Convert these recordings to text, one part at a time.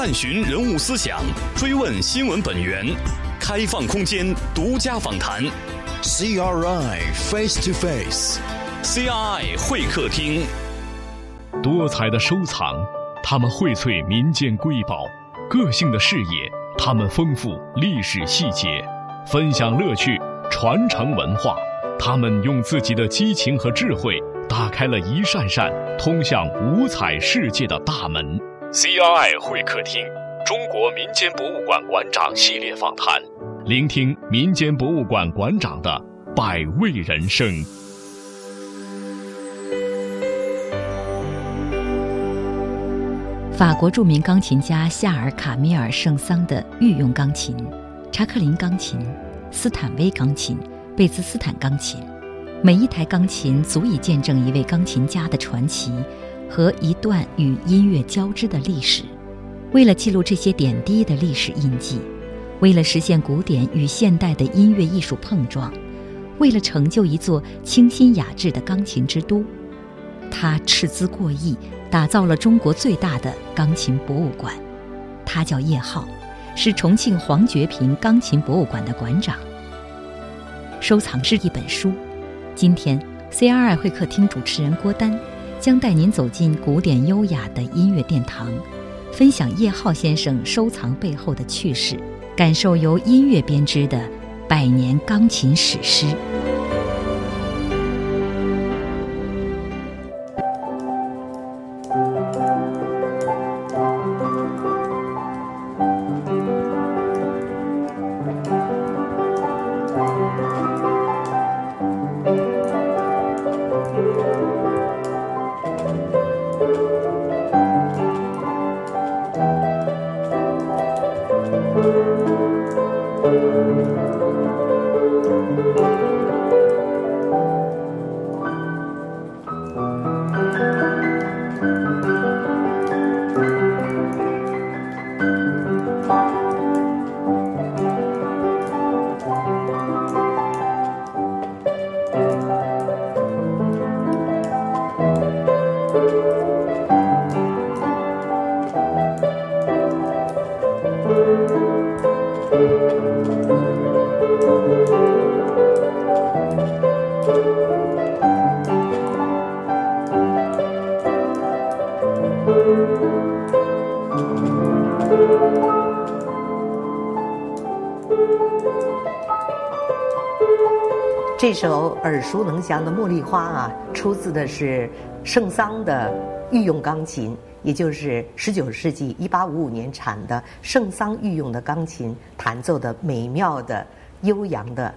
探寻人物思想，追问新闻本源，开放空间，独家访谈。CRI Face to Face，CRI 会客厅。多彩的收藏，他们荟萃民间瑰宝；个性的视野，他们丰富历史细节；分享乐趣，传承文化，他们用自己的激情和智慧。打开了一扇扇通向五彩世界的大门。CRI 会客厅，中国民间博物馆馆长系列访谈，聆听民间博物馆馆长的百味人生。法国著名钢琴家夏尔·卡米尔·圣桑的御用钢琴，查克林钢琴、斯坦威钢琴、贝兹斯坦钢琴。每一台钢琴足以见证一位钢琴家的传奇和一段与音乐交织的历史。为了记录这些点滴的历史印记，为了实现古典与现代的音乐艺术碰撞，为了成就一座清新雅致的钢琴之都，他斥资过亿，打造了中国最大的钢琴博物馆。他叫叶浩，是重庆黄觉平钢琴博物馆的馆长。收藏是一本书。今天，CRI 会客厅主持人郭丹将带您走进古典优雅的音乐殿堂，分享叶浩先生收藏背后的趣事，感受由音乐编织的百年钢琴史诗。这首耳熟能详的《茉莉花》啊，出自的是圣桑的御用钢琴，也就是十九世纪一八五五年产的圣桑御用的钢琴弹奏的美妙的悠扬的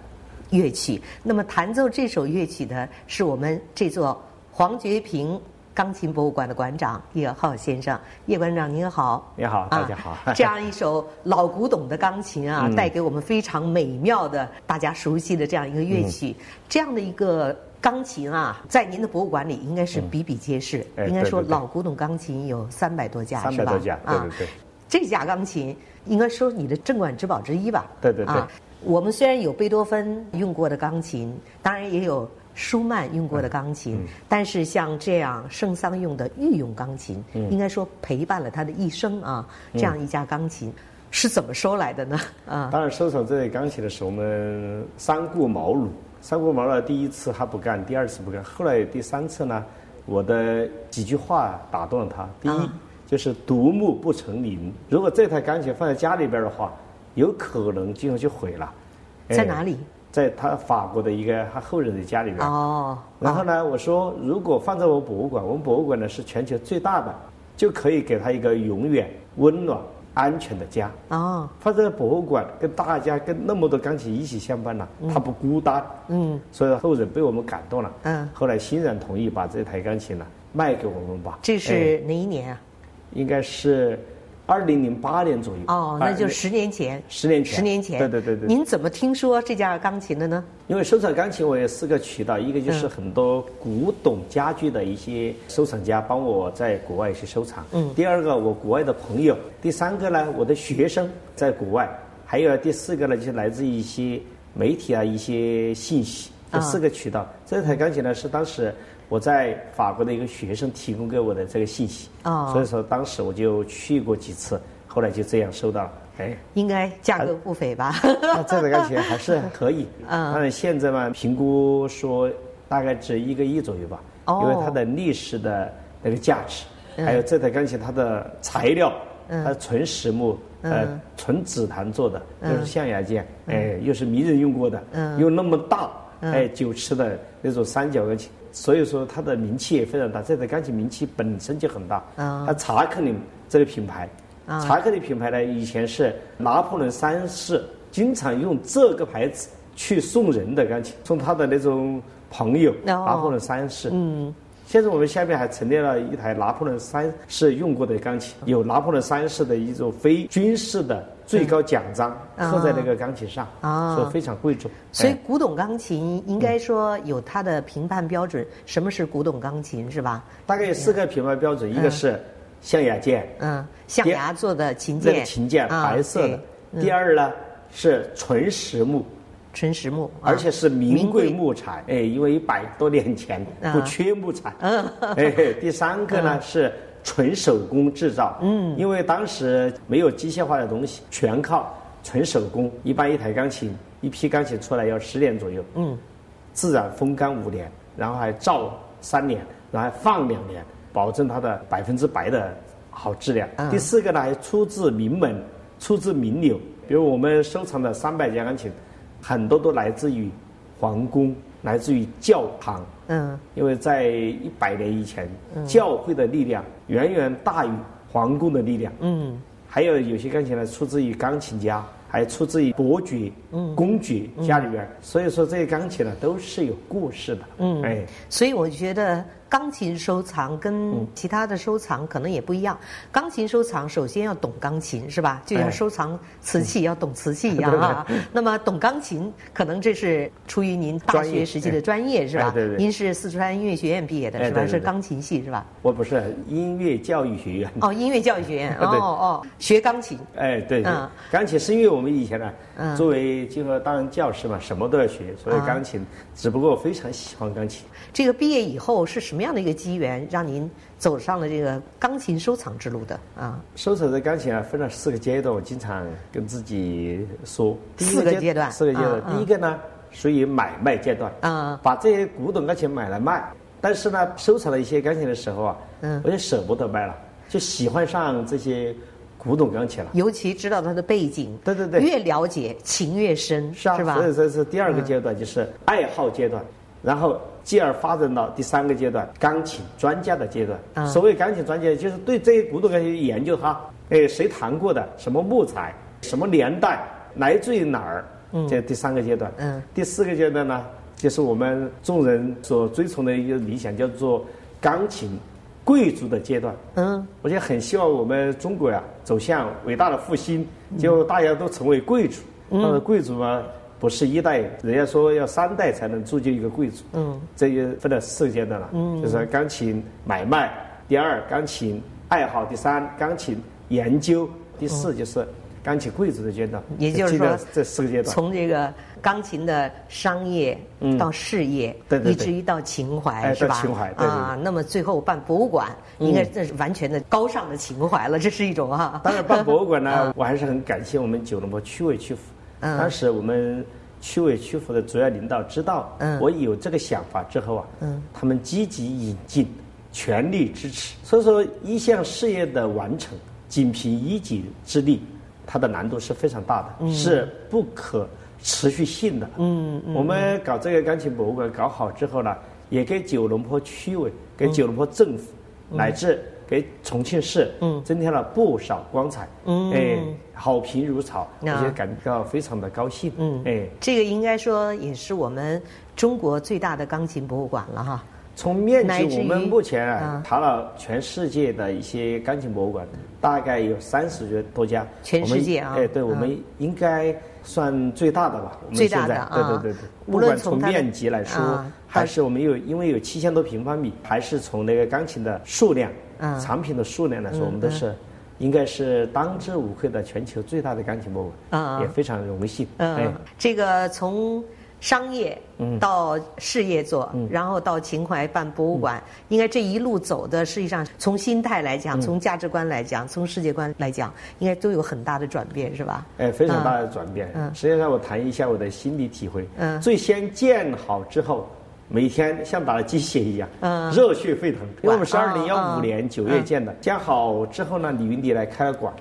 乐曲。那么，弹奏这首乐曲的是我们这座黄觉平。钢琴博物馆的馆长叶浩先生，叶馆长您好，你好，大家好。这样一首老古董的钢琴啊，带给我们非常美妙的、大家熟悉的这样一个乐曲。这样的一个钢琴啊，在您的博物馆里应该是比比皆是。应该说，老古董钢琴有三百多架，是吧？三百多架，对对对。这架钢琴应该说你的镇馆之宝之一吧？对对对。我们虽然有贝多芬用过的钢琴，当然也有。舒曼用过的钢琴，但是像这样圣桑用的御用钢琴，应该说陪伴了他的一生啊。这样一架钢琴是怎么收来的呢？啊，当然收藏这类钢琴的时候，我们三顾茅庐。三顾茅庐，第一次他不干，第二次不干，后来第三次呢，我的几句话打动了他。第一就是独木不成林。如果这台钢琴放在家里边的话，有可能今后就毁了。在哪里？在他法国的一个他后人的家里边。哦。然后呢，我说如果放在我博物馆，我们博物馆呢是全球最大的，就可以给他一个永远温暖、安全的家。哦。放在博物馆，跟大家跟那么多钢琴一起相伴呢，他不孤单。嗯。所以后人被我们感动了。嗯。后来欣然同意把这台钢琴呢卖给我们吧。这是哪一年啊？应该是。二零零八年左右哦，那就十年前，十年前，十年前，对对对对。您怎么听说这架钢琴的呢？因为收藏钢琴，我有四个渠道，一个就是很多古董家具的一些收藏家帮我在国外去收藏。嗯。第二个，我国外的朋友。第三个呢，我的学生在国外。还有第四个呢，就是来自一些媒体啊一些信息。这四个渠道，这台钢琴呢是当时。我在法国的一个学生提供给我的这个信息，所以说当时我就去过几次，后来就这样收到了。哎，应该价格不菲吧？这台钢琴还是可以。嗯，但是现在嘛，评估说大概值一个亿左右吧。哦。因为它的历史的那个价值，还有这台钢琴它的材料，它纯实木，呃，纯紫檀做的，又是象牙件，哎，又是名人用过的，又那么大，哎，九尺的那种三角钢琴，所以说它的名气也非常大。这台钢琴名气本身就很大。嗯。它查克林这个品牌。查克林品牌呢，以前是拿破仑三世经常用这个牌子去送人的钢琴，送他的那种朋友拿破仑三世。嗯，现在我们下面还陈列了一台拿破仑三世用过的钢琴，有拿破仑三世的一种非军事的最高奖章刻在那个钢琴上，所以非常贵重。所以古董钢琴应该说有它的评判标准，什么是古董钢琴是吧？大概有四个评判标准，一个是。象牙件，嗯，象牙做的琴键，这个琴键白色的。第二呢是纯实木，纯实木，而且是名贵木材，哎，因为一百多年前不缺木材。嗯，哎，第三个呢是纯手工制造，嗯，因为当时没有机械化的东西，全靠纯手工。一般一台钢琴，一批钢琴出来要十年左右，嗯，自然风干五年，然后还照三年，然后还放两年。保证它的百分之百的好质量。第四个呢，还出自名门，出自名流。比如我们收藏的三百件钢琴，很多都来自于皇宫，来自于教堂。嗯，因为在一百年以前，教会的力量远远大于皇宫的力量。嗯，还有有些钢琴呢，出自于钢琴家。还出自于伯爵、公爵家里边，所以说这些钢琴呢都是有故事的。嗯，哎，所以我觉得钢琴收藏跟其他的收藏可能也不一样。钢琴收藏首先要懂钢琴，是吧？就像收藏瓷器要懂瓷器一样啊。那么懂钢琴，可能这是出于您大学时期的专业，是吧？对对。您是四川音乐学院毕业的，是吧？是钢琴系，是吧？我不是音乐教育学院。哦，音乐教育学院。哦哦，学钢琴。哎，对对。钢琴是因为我。我们以前呢，作为今后当教师嘛，什么都要学，所以钢琴，只不过非常喜欢钢琴。这个毕业以后是什么样的一个机缘，让您走上了这个钢琴收藏之路的啊？收藏的钢琴啊，分了四个阶段，我经常跟自己说。四个阶段。四个阶段。第一个呢，属于买卖阶段。啊。把这些古董钢琴买来卖，但是呢，收藏了一些钢琴的时候啊，嗯，我就舍不得卖了，就喜欢上这些。古董钢琴了，尤其知道它的背景，对对对，越了解情越深，是吧？所以这是第二个阶段，就是爱好阶段，然后继而发展到第三个阶段，钢琴专家的阶段。所谓钢琴专家，就是对这些古董钢琴研究它，哎，谁弹过的，什么木材，什么年代，来自于哪儿？这第三个阶段。嗯。第四个阶段呢，就是我们众人所追崇的一个理想，叫做钢琴。贵族的阶段，嗯，我就很希望我们中国呀走向伟大的复兴，就大家都成为贵族。嗯，贵族嘛，不是一代，人家说要三代才能铸就一个贵族。嗯，这就分了四个阶段了。嗯，就是钢琴买卖，第二钢琴爱好，第三钢琴研究，第四就是钢琴贵族的阶段。也就是说，这四个阶段，从这个。钢琴的商业到事业，以至于到情怀，是吧？情怀啊，那么最后办博物馆，应该这是完全的高尚的情怀了，这是一种哈。当然办博物馆呢，我还是很感谢我们九龙坡区委区府。当时我们区委区府的主要领导知道我有这个想法之后啊，嗯他们积极引进，全力支持。所以说，一项事业的完成，仅凭一己之力，它的难度是非常大的，是不可。持续性的，嗯，我们搞这个钢琴博物馆搞好之后呢，也给九龙坡区委、给九龙坡政府，乃至给重庆市，嗯，增添了不少光彩，嗯，哎，好评如潮，我觉得感到非常的高兴，嗯，哎，这个应该说也是我们中国最大的钢琴博物馆了哈。从面积，我们目前啊查了全世界的一些钢琴博物馆，大概有三十多家，全世界啊，哎，对，我们应该。算最大的吧，我们现在对对对对，不管从面积来说，还是我们有因为有七千多平方米，还是从那个钢琴的数量、产品的数量来说，我们都是应该是当之无愧的全球最大的钢琴博物馆，也非常荣幸。嗯，这个从商业到事业做，然后到情怀办博物馆，应该这一路走的，实际上从心态来讲，从价值观来讲，从世界观来讲，应该都有很大的转变，是吧？哎，非常大的转变。嗯，实际上我谈一下我的心理体会。嗯，最先建好之后，每天像打了鸡血一样，嗯，热血沸腾。因为我们是二零幺五年九月建的，建好之后呢，李云迪来开了馆，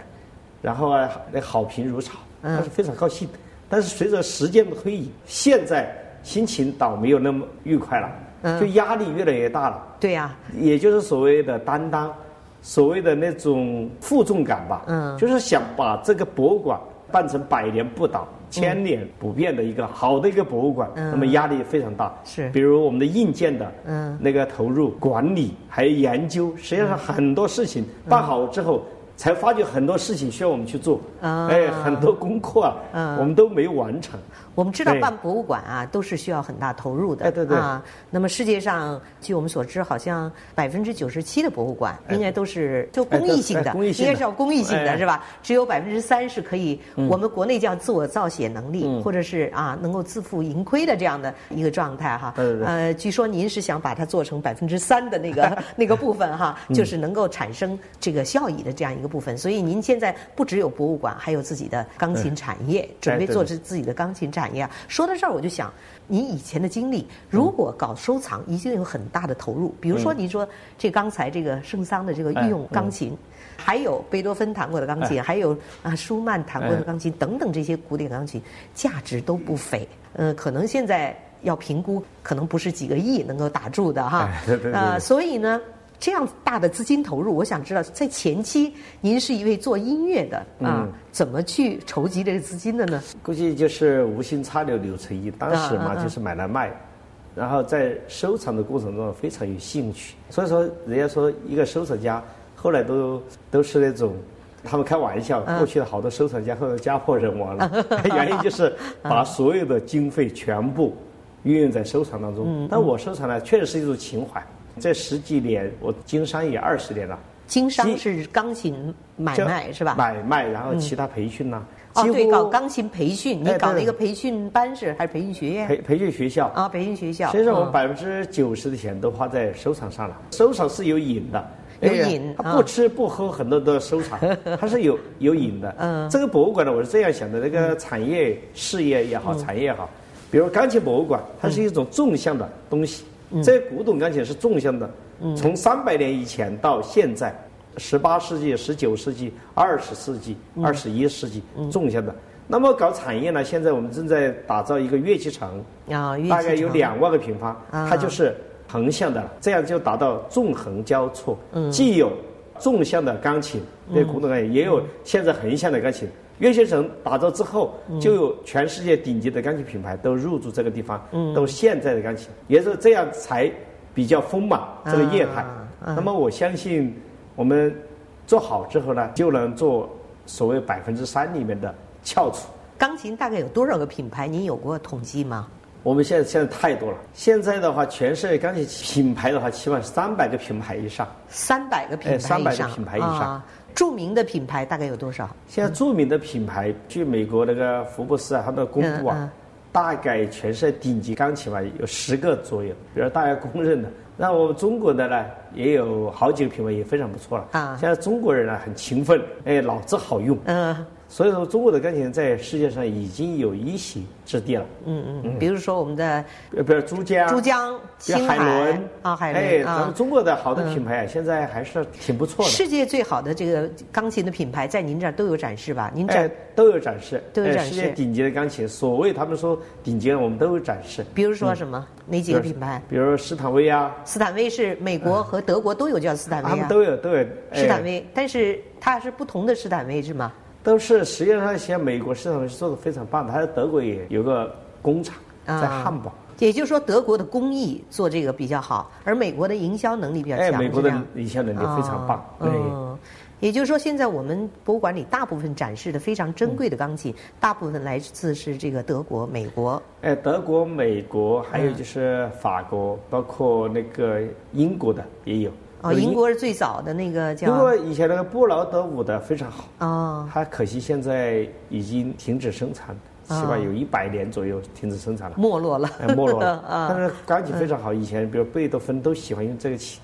然后啊，那好评如潮，他是非常高兴。但是随着时间的推移，现在心情倒没有那么愉快了，就压力越来越大了。对呀，也就是所谓的担当，所谓的那种负重感吧。嗯，就是想把这个博物馆办成百年不倒、千年不变的一个好的一个博物馆。嗯，那么压力非常大。是，比如我们的硬件的，嗯，那个投入、管理还有研究，实际上很多事情办好之后。才发觉很多事情需要我们去做，哎，很多功课啊，我们都没完成。我们知道办博物馆啊，都是需要很大投入的。哎，对对。啊，那么世界上，据我们所知，好像百分之九十七的博物馆应该都是就公益性的，应该是要公益性的，是吧？只有百分之三是可以，我们国内叫自我造血能力，或者是啊能够自负盈亏的这样的一个状态哈。呃，据说您是想把它做成百分之三的那个 那个部分哈，就是能够产生这个效益的这样一个。部分，所以您现在不只有博物馆，还有自己的钢琴产业，准备做自自己的钢琴产业。说到这儿，我就想，你以前的经历，如果搞收藏，一定有很大的投入。比如说，您说这刚才这个圣桑的这个御用钢琴，还有贝多芬弹过的钢琴，还有啊舒曼弹过的钢琴等等这些古典钢琴，价值都不菲。呃，可能现在要评估，可能不是几个亿能够打住的哈。呃，所以呢。这样大的资金投入，我想知道，在前期您是一位做音乐的啊，怎么去筹集这个资金的呢？估计就是无心插柳柳成荫，当时嘛就是买来卖，然后在收藏的过程中非常有兴趣，所以说人家说一个收藏家后来都都是那种，他们开玩笑，过去的好多收藏家后来家破人亡了，原因就是把所有的经费全部运用在收藏当中。但我收藏呢，确实是一种情怀。这十几年，我经商也二十年了。经商是钢琴买卖是吧？买卖，然后其他培训呢？哦，对，搞钢琴培训，你搞了一个培训班是还是培训学院？培培训学校啊，培训学校。所以说，我百分之九十的钱都花在收藏上了。收藏是有瘾的，有瘾，他不吃不喝很多的收藏，它是有有瘾的。嗯，这个博物馆呢，我是这样想的：这个产业事业也好，产业也好，比如钢琴博物馆，它是一种纵向的东西。这古董钢琴是纵向的，从三百年以前到现在，十八世纪、十九世纪、二十世纪、二十一世纪，纵向的。那么搞产业呢？现在我们正在打造一个乐器城，大概有两万个平方，它就是横向的，这样就达到纵横交错，既有纵向的钢琴，对古董钢琴，也有现在横向的钢琴。乐器城打造之后，就有全世界顶级的钢琴品牌都入驻这个地方，都现在的钢琴，也是这样才比较丰满这个业态。那么我相信，我们做好之后呢，就能做所谓百分之三里面的翘楚。钢琴大概有多少个品牌？您有过统计吗？我们现在现在太多了。现在的话，全世界钢琴品牌的话，起码三百个品牌以上。三百个品牌以上。三百个品牌以上。著名的品牌大概有多少？现在著名的品牌，据美国那个福布斯啊，他们公布啊，大概全世界顶级钢琴吧，有十个左右，比如大家公认的。那我们中国的呢，也有好几个品牌也非常不错了。啊，现在中国人呢很勤奋，哎，脑子好用。嗯。所以说，中国的钢琴在世界上已经有一席之地了。嗯嗯，比如说我们的，呃比如珠江、珠江、青海伦啊，海伦哎，咱们中国的好的品牌啊，现在还是挺不错的。世界最好的这个钢琴的品牌，在您这儿都有展示吧？您这都有展示，都有展示。世界顶级的钢琴，所谓他们说顶级的，我们都有展示。比如说什么？哪几个品牌？比如斯坦威啊。斯坦威是美国和德国都有叫斯坦威啊。他们都有都有。斯坦威，但是它是不同的斯坦威是吗？都是实际上，像美国市场是做的非常棒的，还有德国也有个工厂在汉堡。也就是说，德国的工艺做这个比较好，而美国的营销能力比较强。哎，美国的营销能力非常棒。嗯，也就是说，现在我们博物馆里大部分展示的非常珍贵的钢琴，大部分来自是这个德国、美国。哎，德国、美国，还有就是法国，包括那个英国的也有。哦，英国是最早的那个叫。英国以前那个布劳德伍的非常好。哦。它可惜现在已经停止生产，起码有一百年左右停止生产了，没落了，没落了。但是钢琴非常好，以前比如贝多芬都喜欢用这个琴，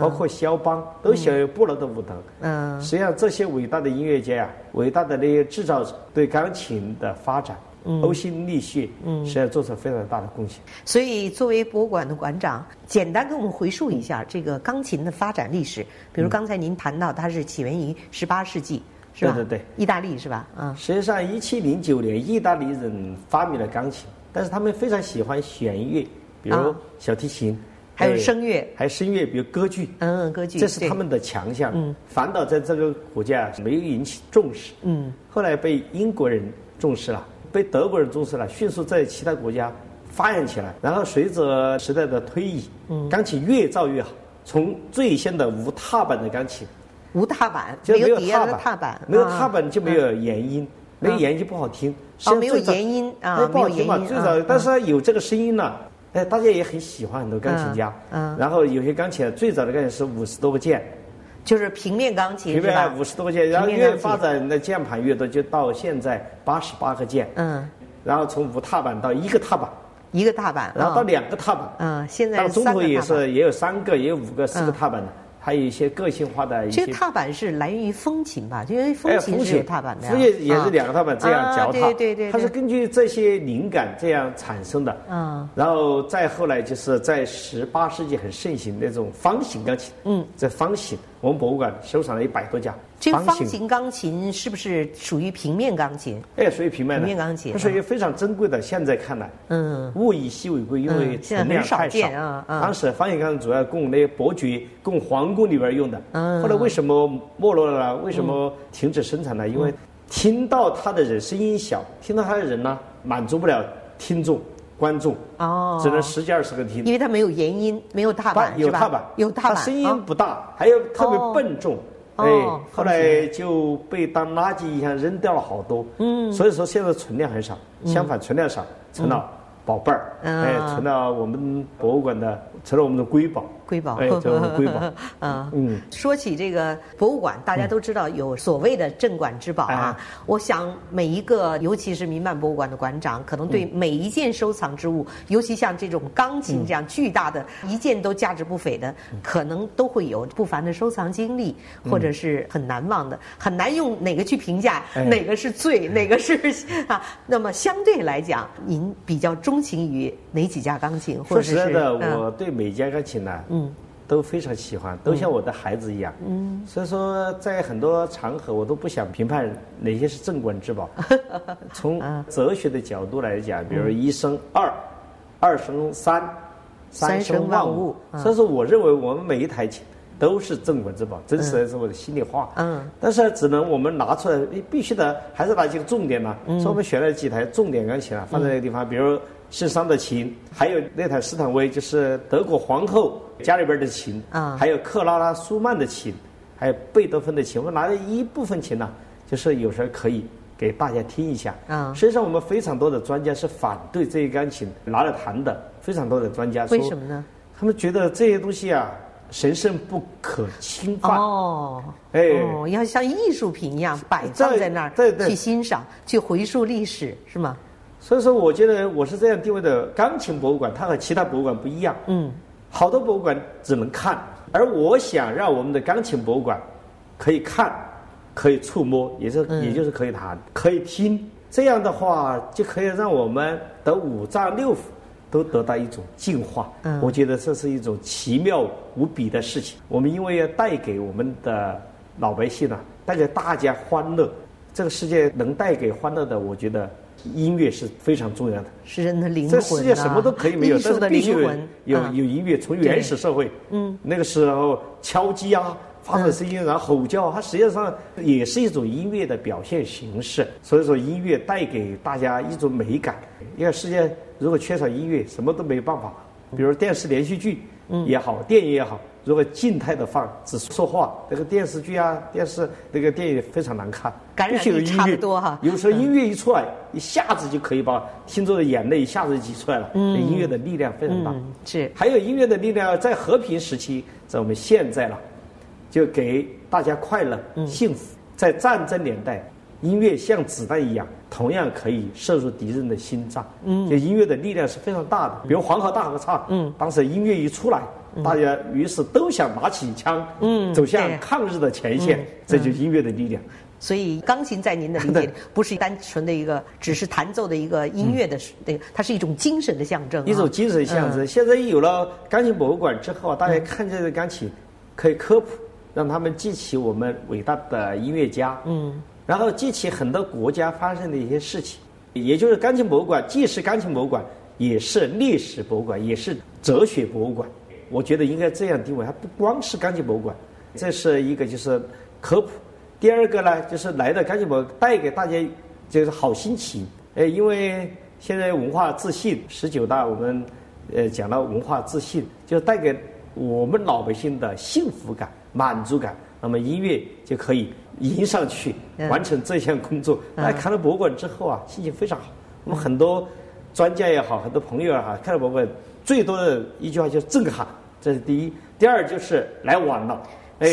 包括肖邦都喜欢用布劳德舞的。嗯，实际上这些伟大的音乐家呀，伟大的那些制造者对钢琴的发展。呕心沥血，嗯实际上做出非常大的贡献。所以，作为博物馆的馆长，简单跟我们回述一下这个钢琴的发展历史。比如刚才您谈到，它是起源于十八世纪，是吧？对对对，意大利是吧？嗯。实际上，一七零九年，意大利人发明了钢琴，但是他们非常喜欢弦乐，比如小提琴，还有声乐，还有声乐，比如歌剧。嗯，歌剧，这是他们的强项。嗯。反倒在这个国家没有引起重视。嗯。后来被英国人重视了。被德国人重视了，迅速在其他国家发扬起来。然后随着时代的推移，钢琴越造越好。从最先的无踏板的钢琴，无踏板就没有踏板，没有踏板就没有延音，没有延音就不好听。哦，没有延音啊，不好听嘛。最早，但是有这个声音了，哎，大家也很喜欢很多钢琴家。嗯。然后有些钢琴，最早的钢琴是五十多个键。就是平面钢琴，平面五十多个键，然后越发展的键盘越多，就到现在八十八个键。嗯，然后从无踏板到一个踏板，一个踏板，然后到两个踏板。嗯，现在到中途也是也有三个，也有五个、四个踏板的。还有一些个性化的一些。这个踏板是来源于风琴吧？因为风琴是有踏板的。风琴也是两个踏板这样脚踏。对对对。它是根据这些灵感这样产生的。嗯。然后再后来就是在十八世纪很盛行那种方形钢琴。嗯。这方形，我们博物馆收藏了一百多架。这个方形钢琴是不是属于平面钢琴？哎，属于平面的。平面钢琴。它属于非常珍贵的，现在看来。嗯。物以稀为贵，因为存量太少。啊啊。当时方形钢琴主要供那些伯爵、供皇宫里边用的。嗯。后来为什么没落了？为什么停止生产呢？因为听到它的人声音小，听到它的人呢满足不了听众、观众。哦。只能十几二十个听。因为它没有延音，没有踏板，有踏板，有踏板。它声音不大，还有特别笨重。哎，后来就被当垃圾一样扔掉了好多。嗯，所以说现在存量很少，相反存量少，成了宝贝儿。哎，成了我们博物馆的，成了我们的瑰宝。瑰宝，哎，这是瑰宝啊。嗯，说起这个博物馆，大家都知道有所谓的镇馆之宝啊。我想每一个，尤其是民办博物馆的馆长，可能对每一件收藏之物，尤其像这种钢琴这样巨大的，一件都价值不菲的，可能都会有不凡的收藏经历，或者是很难忘的，很难用哪个去评价哪个是最，哪个是啊。那么相对来讲，您比较钟情于哪几架钢琴？说实在的，我对每架钢琴呢。都非常喜欢，都像我的孩子一样。嗯，所以说在很多场合，我都不想评判哪些是镇馆之宝。从哲学的角度来讲，比如一生二，二生三，三生万物。所以说，我认为我们每一台琴都是镇馆之宝，真实的是我的心里话。嗯，但是只能我们拿出来，必须得还是拿几个重点嘛。所以我们选了几台重点钢琴啊，放在那个地方，比如。圣桑的琴，还有那台斯坦威，就是德国皇后家里边的琴，啊，还有克拉拉舒曼的琴，还有贝多芬的琴，我拿了一部分琴呢，就是有时候可以给大家听一下。啊，实际上我们非常多的专家是反对这一钢琴拿来弹的，非常多的专家说，为什么呢？他们觉得这些东西啊，神圣不可侵犯。哦，哎，要像艺术品一样摆放在那儿，对对，去欣赏，去回溯历史，是吗？所以说，我觉得我是这样定位的：钢琴博物馆它和其他博物馆不一样。嗯，好多博物馆只能看，而我想让我们的钢琴博物馆可以看，可以触摸，也是也就是可以弹，可以听。这样的话，就可以让我们的五脏六腑都得到一种净化。嗯，我觉得这是一种奇妙无比的事情。我们因为要带给我们的老百姓啊，带给大家欢乐，这个世界能带给欢乐的，我觉得。音乐是非常重要的，是人的灵魂。这世界什么都可以没有，但是必须有有音乐。从原始社会，嗯，那个时候敲击啊，发出声音，然后吼叫，它实际上也是一种音乐的表现形式。所以说，音乐带给大家一种美感。因为世界如果缺少音乐，什么都没办法。比如电视连续剧也好，电影也好。如果静态的放，只说话，那个电视剧啊、电视那个电影非常难看。感染力差不多哈。有时候音乐一出来，一下子就可以把听众的眼泪一下子挤出来了。嗯。音乐的力量非常大。是。还有音乐的力量，在和平时期，在我们现在了，就给大家快乐、幸福；在战争年代，音乐像子弹一样，同样可以射入敌人的心脏。嗯，就音乐的力量是非常大的。比如黄河大合唱，嗯，当时音乐一出来，大家于是都想拿起枪，嗯，走向抗日的前线。这就音乐的力量。所以，钢琴在您的理解不是单纯的一个只是弹奏的一个音乐的，那个它是一种精神的象征。一种精神象征。现在有了钢琴博物馆之后啊，大家看见的钢琴，可以科普，让他们记起我们伟大的音乐家。嗯。然后记起很多国家发生的一些事情，也就是钢琴博物馆既是钢琴博物馆，也是历史博物馆，也是哲学博物馆。我觉得应该这样定位，它不光是钢琴博物馆，这是一个就是科普。第二个呢，就是来到钢琴博带给大家就是好心情。呃，因为现在文化自信十九大，我们呃讲了文化自信，就带给我们老百姓的幸福感、满足感。那么音乐就可以迎上去，完成这项工作。大家看了博物馆之后啊，心情非常好。我们很多专家也好，很多朋友也好，看了博物馆，最多的一句话就是震撼，这是第一。第二就是来晚了，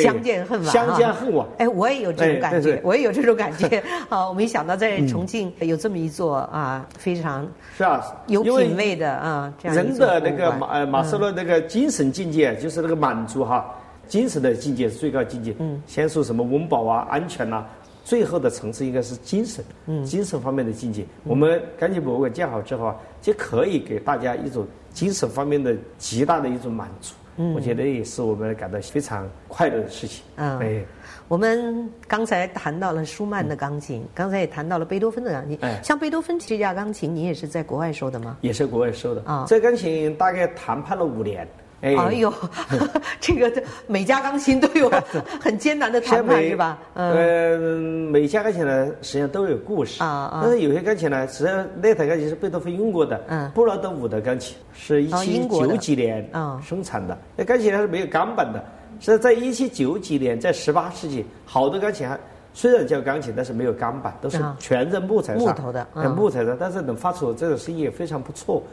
相见恨晚。相见恨晚。哎，我也有这种感觉，我也有这种感觉。啊，我没想到在重庆有这么一座啊，非常是啊，有品位的啊，这样人的那个马呃马斯洛那个精神境界，就是那个满足哈。精神的境界是最高境界。嗯，先说什么温饱啊、安全呐，最后的层次应该是精神。嗯，精神方面的境界，我们钢琴博物馆建好之后啊，就可以给大家一种精神方面的极大的一种满足。嗯，我觉得也是我们感到非常快乐的事情。嗯，哎，我们刚才谈到了舒曼的钢琴，刚才也谈到了贝多芬的钢琴。哎，像贝多芬这架钢琴，你也是在国外收的吗？也是国外收的。啊，这钢琴大概谈判了五年。哎呦，这个每家钢琴都有 很艰难的谈判是吧？嗯，每家钢琴呢实际上都有故事啊啊。但是有些钢琴呢，实际上那台钢琴是贝多芬用过的，嗯，布劳德五的钢琴，是一七九几年生产的。那钢琴它是没有钢板的，是在一七九几年，在十八世纪，好多钢琴还虽然叫钢琴，但是没有钢板，都是全在木材上，木头的，木材上，但是能发出这种声音也非常不错。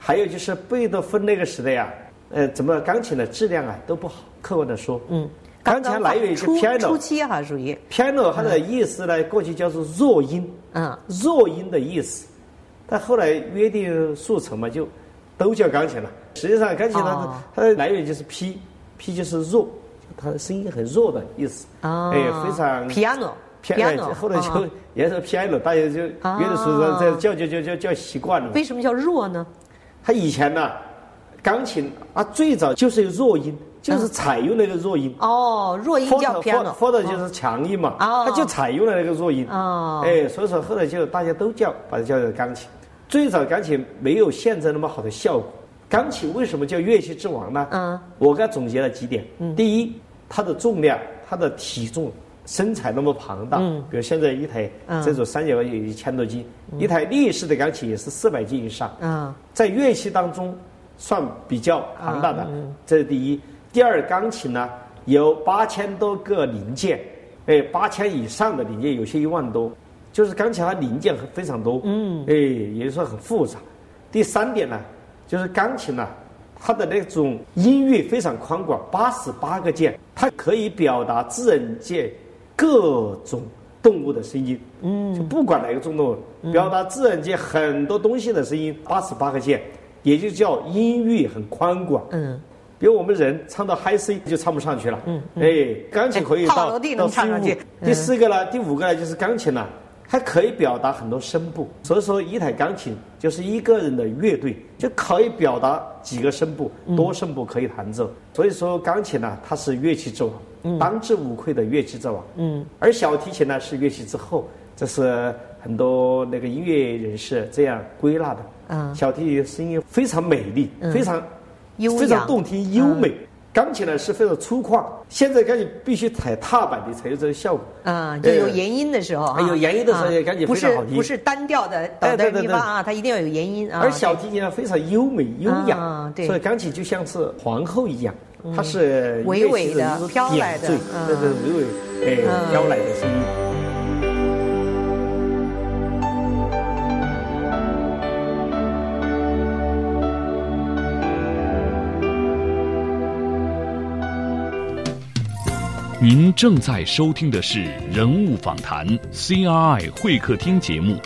还有就是贝多芬那个时代呀。呃，怎么钢琴的质量啊都不好？客观的说，嗯，钢琴来源于 piano，初期哈属于 piano，它的意思呢，过去叫做弱音，嗯，弱音的意思，但后来约定俗成嘛，就都叫钢琴了。实际上，钢琴呢，它的来源就是 p，p 就是弱，它的声音很弱的意思。哦，哎，非常 piano，piano，后来就也是 piano，大家就约定俗成这叫叫叫叫叫习惯了。为什么叫弱呢？它以前呢？钢琴啊，最早就是弱音，就是采用那个弱音。哦，弱音叫 piano，或者就是强音嘛。哦，它就采用了那个弱音。哦，哎，所以说后来就大家都叫把它叫做钢琴。最早钢琴没有现在那么好的效果。钢琴为什么叫乐器之王呢？嗯，我刚总结了几点。嗯，第一，它的重量，它的体重，身材那么庞大。嗯，比如现在一台这种三角钢有一千多斤，一台立式的钢琴也是四百斤以上。嗯，在乐器当中。算比较庞大的，这是第一。第二，钢琴呢有八千多个零件，哎，八千以上的零件，有些一万多，就是钢琴它零件非常多，嗯，哎，也就是说很复杂。第三点呢，就是钢琴呢，它的那种音域非常宽广，八十八个键，它可以表达自然界各种动物的声音，嗯，就不管哪个动物，表达自然界很多东西的声音，八十八个键。也就叫音域很宽广，嗯，比如我们人唱到 high C 就唱不上去了，嗯，哎，钢琴可以到到 C 第四个呢，第五个呢，就是钢琴呢，它可以表达很多声部，所以说一台钢琴就是一个人的乐队，就可以表达几个声部，多声部可以弹奏。所以说钢琴呢，它是乐器之王，当之无愧的乐器之王。嗯，而小提琴呢是乐器之后，这是很多那个音乐人士这样归纳的。嗯，小提琴声音非常美丽，非常非常动听优美。钢琴呢是非常粗犷，现在钢琴必须踩踏板的才有这个效果。嗯，就有延音的时候啊，有延音的时候钢琴非常好听。不是单调的哆来咪发啊，它一定要有延音啊。而小提琴呢非常优美优雅，对所以钢琴就像是皇后一样，它是娓娓的飘来的，对对，娓娓哎飘来的声音。您正在收听的是人物访谈 CRI 会客厅节目，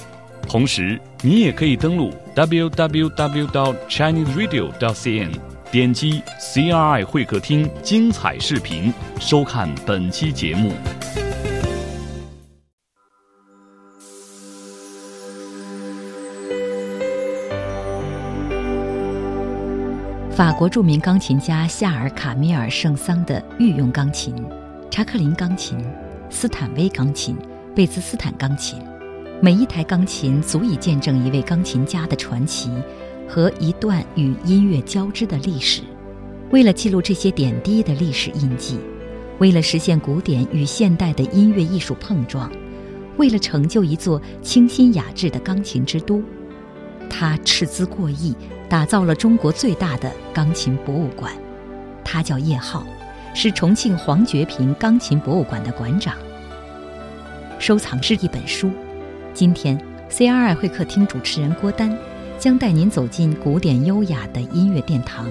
同时你也可以登录 www.chineseradio.cn，点击 CRI 会客厅精彩视频，收看本期节目。法国著名钢琴家夏尔·卡米尔·圣桑的御用钢琴。查克林钢琴、斯坦威钢琴、贝兹斯坦钢琴，每一台钢琴足以见证一位钢琴家的传奇和一段与音乐交织的历史。为了记录这些点滴的历史印记，为了实现古典与现代的音乐艺术碰撞，为了成就一座清新雅致的钢琴之都，他斥资过亿，打造了中国最大的钢琴博物馆。他叫叶浩。是重庆黄觉平钢琴博物馆的馆长。收藏是一本书。今天，CRI 会客厅主持人郭丹将带您走进古典优雅的音乐殿堂，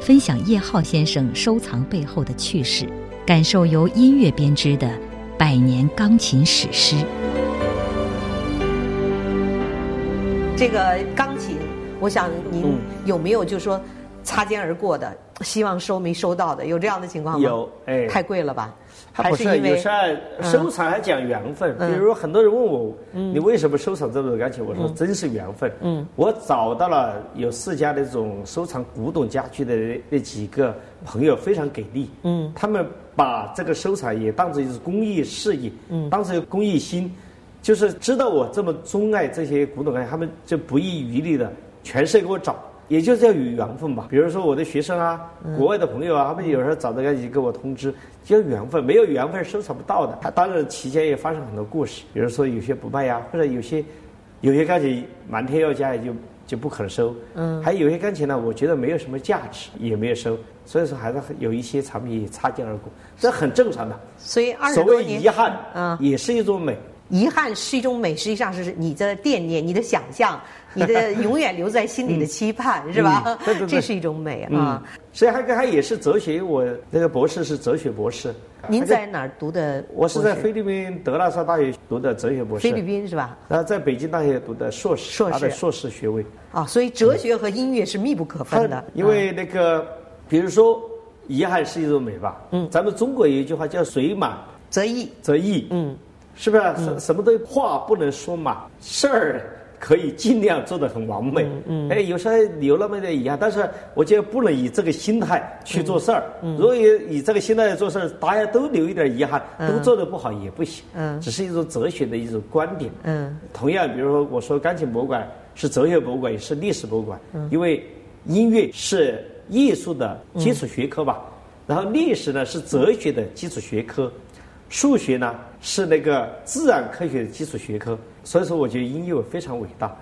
分享叶浩先生收藏背后的趣事，感受由音乐编织的百年钢琴史诗。这个钢琴，我想您有没有就说？擦肩而过的，希望收没收到的，有这样的情况吗？有，哎，太贵了吧？还是因为有时候收藏还讲缘分。比如很多人问我，你为什么收藏这么多钢琴？我说真是缘分。嗯，我找到了有四家那种收藏古董家具的那几个朋友，非常给力。嗯，他们把这个收藏也当成是公益事业，嗯，当成公益心，就是知道我这么钟爱这些古董钢琴，他们就不遗余力的全社给我找。也就是要有缘分吧。比如说我的学生啊，国外的朋友啊，他们有时候找到个就跟我通知，叫缘分。没有缘分收藏不到的。他当然期间也发生很多故事，比如说有些不卖呀，或者有些有些钢琴满天要价也，就就不肯收。嗯。还有些钢琴呢，我觉得没有什么价值，也没有收。所以说还是有一些产品也擦肩而过，这很正常的。所以二十多年。所谓遗憾，啊，也是一种美。遗憾是一种美，实际上是你的惦念、你的想象、你的永远留在心里的期盼，是吧？这是一种美啊。所以还还也是哲学，我那个博士是哲学博士。您在哪儿读的？我是在菲律宾德拉萨大学读的哲学博士。菲律宾是吧？然后在北京大学读的硕士，硕士硕士学位。啊，所以哲学和音乐是密不可分的。因为那个，比如说，遗憾是一种美吧？嗯。咱们中国有一句话叫“水满则溢”，则溢。嗯。是不是什什么都话不能说满，事儿可以尽量做得很完美。嗯，哎，有时候有那么点遗憾，但是我觉得不能以这个心态去做事儿。嗯，如果以这个心态做事儿，大家都留一点遗憾，都做得不好也不行。嗯，只是一种哲学的一种观点。嗯，同样，比如说我说钢琴博物馆是哲学博物馆，也是历史博物馆。嗯，因为音乐是艺术的基础学科吧，然后历史呢是哲学的基础学科。数学呢是那个自然科学的基础学科，所以说我觉得音乐非常伟大，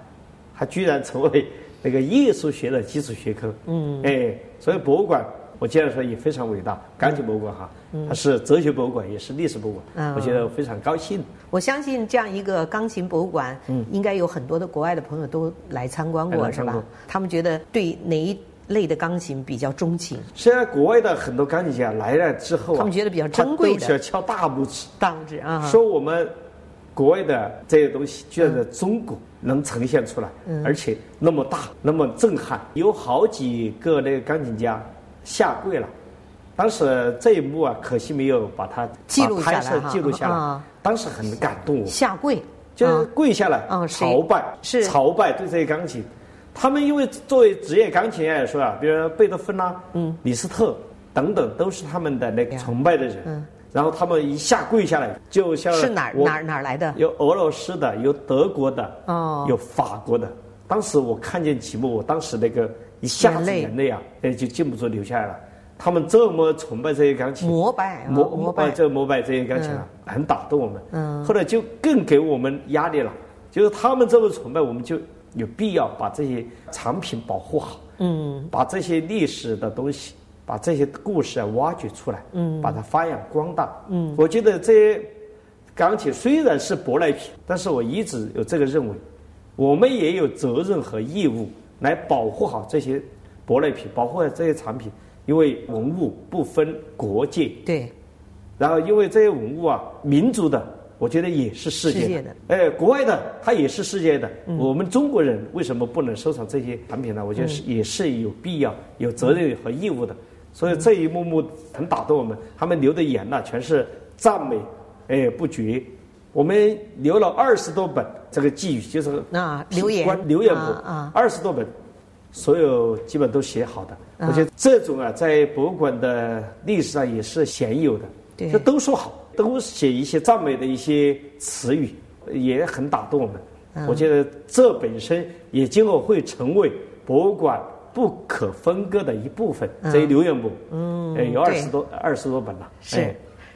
它居然成为那个艺术学的基础学科。嗯，哎，所以博物馆我接着说也非常伟大，钢琴博物馆哈，它是哲学博物馆，也是历史博物馆，嗯我觉得非常高兴。我相信这样一个钢琴博物馆，嗯，应该有很多的国外的朋友都来参观过，是吧？他们觉得对哪一？类的钢琴比较钟情。现在国外的很多钢琴家来了之后，他们觉得比较珍贵的，敲大拇指，大拇指啊！说我们国外的这些东西，居然在中国能呈现出来，而且那么大，那么震撼。有好几个那个钢琴家下跪了，当时这一幕啊，可惜没有把它记录下来记录下来。当时很感动，下跪就是跪下来朝拜，是朝拜对这些钢琴。他们因为作为职业钢琴家来说啊，比如贝多芬呐、李斯特等等，都是他们的那个崇拜的人。嗯。然后他们一下跪下来，就像是哪儿哪儿哪儿来的？有俄罗斯的，有德国的，哦，有法国的。当时我看见几幕，我当时那个一下子眼泪啊，哎，就禁不住流下来了。他们这么崇拜这些钢琴，膜拜膜膜拜这膜拜这些钢琴啊，很打动我们。嗯。后来就更给我们压力了，就是他们这么崇拜，我们就。有必要把这些产品保护好，嗯，把这些历史的东西，把这些故事啊挖掘出来，嗯，把它发扬光大，嗯，我觉得这些钢铁虽然是舶来品，但是我一直有这个认为，我们也有责任和义务来保护好这些舶来品，保护好这些产品，因为文物不分国界，对，然后因为这些文物啊，民族的，我觉得也是世界的，哎，国外的它也是世界的。我们中国人为什么不能收藏这些产品呢？我觉得是也是有必要、有责任和义务的。所以这一幕幕很打动我们，他们流的眼呐，全是赞美，哎，不绝。我们留了二十多本这个寄语，就是啊，留言留言簿啊，二十多本，所有基本都写好的。我觉得这种啊，在博物馆的历史上也是鲜有的。对，这都说好，都写一些赞美的一些词语，也很打动我们。我觉得这本身也今后会成为博物馆不可分割的一部分。这一留言簿，嗯，有二十多二十多本了。是。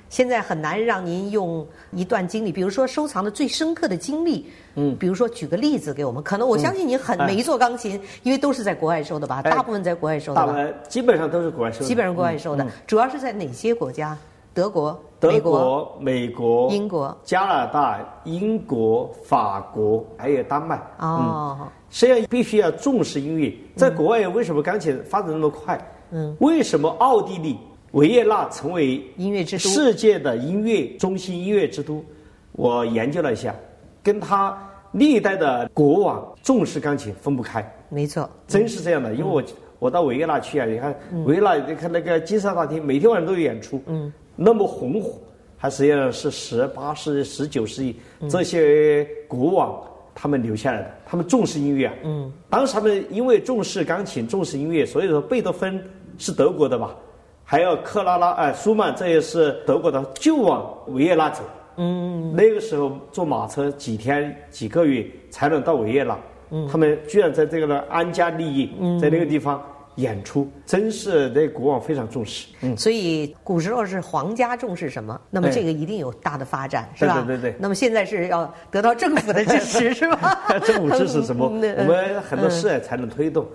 现在很难让您用一段经历，比如说收藏的最深刻的经历，嗯，比如说举个例子给我们。可能我相信您很每一座钢琴，因为都是在国外收的吧，大部分在国外收的。吧？基本上都是国外收。的。基本上国外收的，主要是在哪些国家？德国、德国、美国、英国、加拿大、英国、法国，还有丹麦。哦，实际上必须要重视音乐。在国外，为什么钢琴发展那么快？嗯，为什么奥地利？维也纳成为音乐之都，世界的音乐中心、音乐之都。我研究了一下，跟他历代的国王重视钢琴分不开。没错，真是这样的。因为我我到维也纳去啊，你看维也纳，你看那个金色大厅，每天晚上都有演出，嗯，那么红火。它实际上是十八世、十九世纪这些国王他们留下来的，他们重视音乐啊。嗯，当时他们因为重视钢琴、重视音乐，所以说贝多芬是德国的吧？还有克拉拉哎，舒曼这也是德国的，就往维也纳走。嗯，那个时候坐马车几天几个月才能到维也纳。嗯，他们居然在这个呢安家立业，在那个地方演出，真是对国王非常重视。嗯，所以古时候是皇家重视什么，那么这个一定有大的发展，是吧？对对对。那么现在是要得到政府的支持，是吧？政府支持什么？我们很多事才能推动。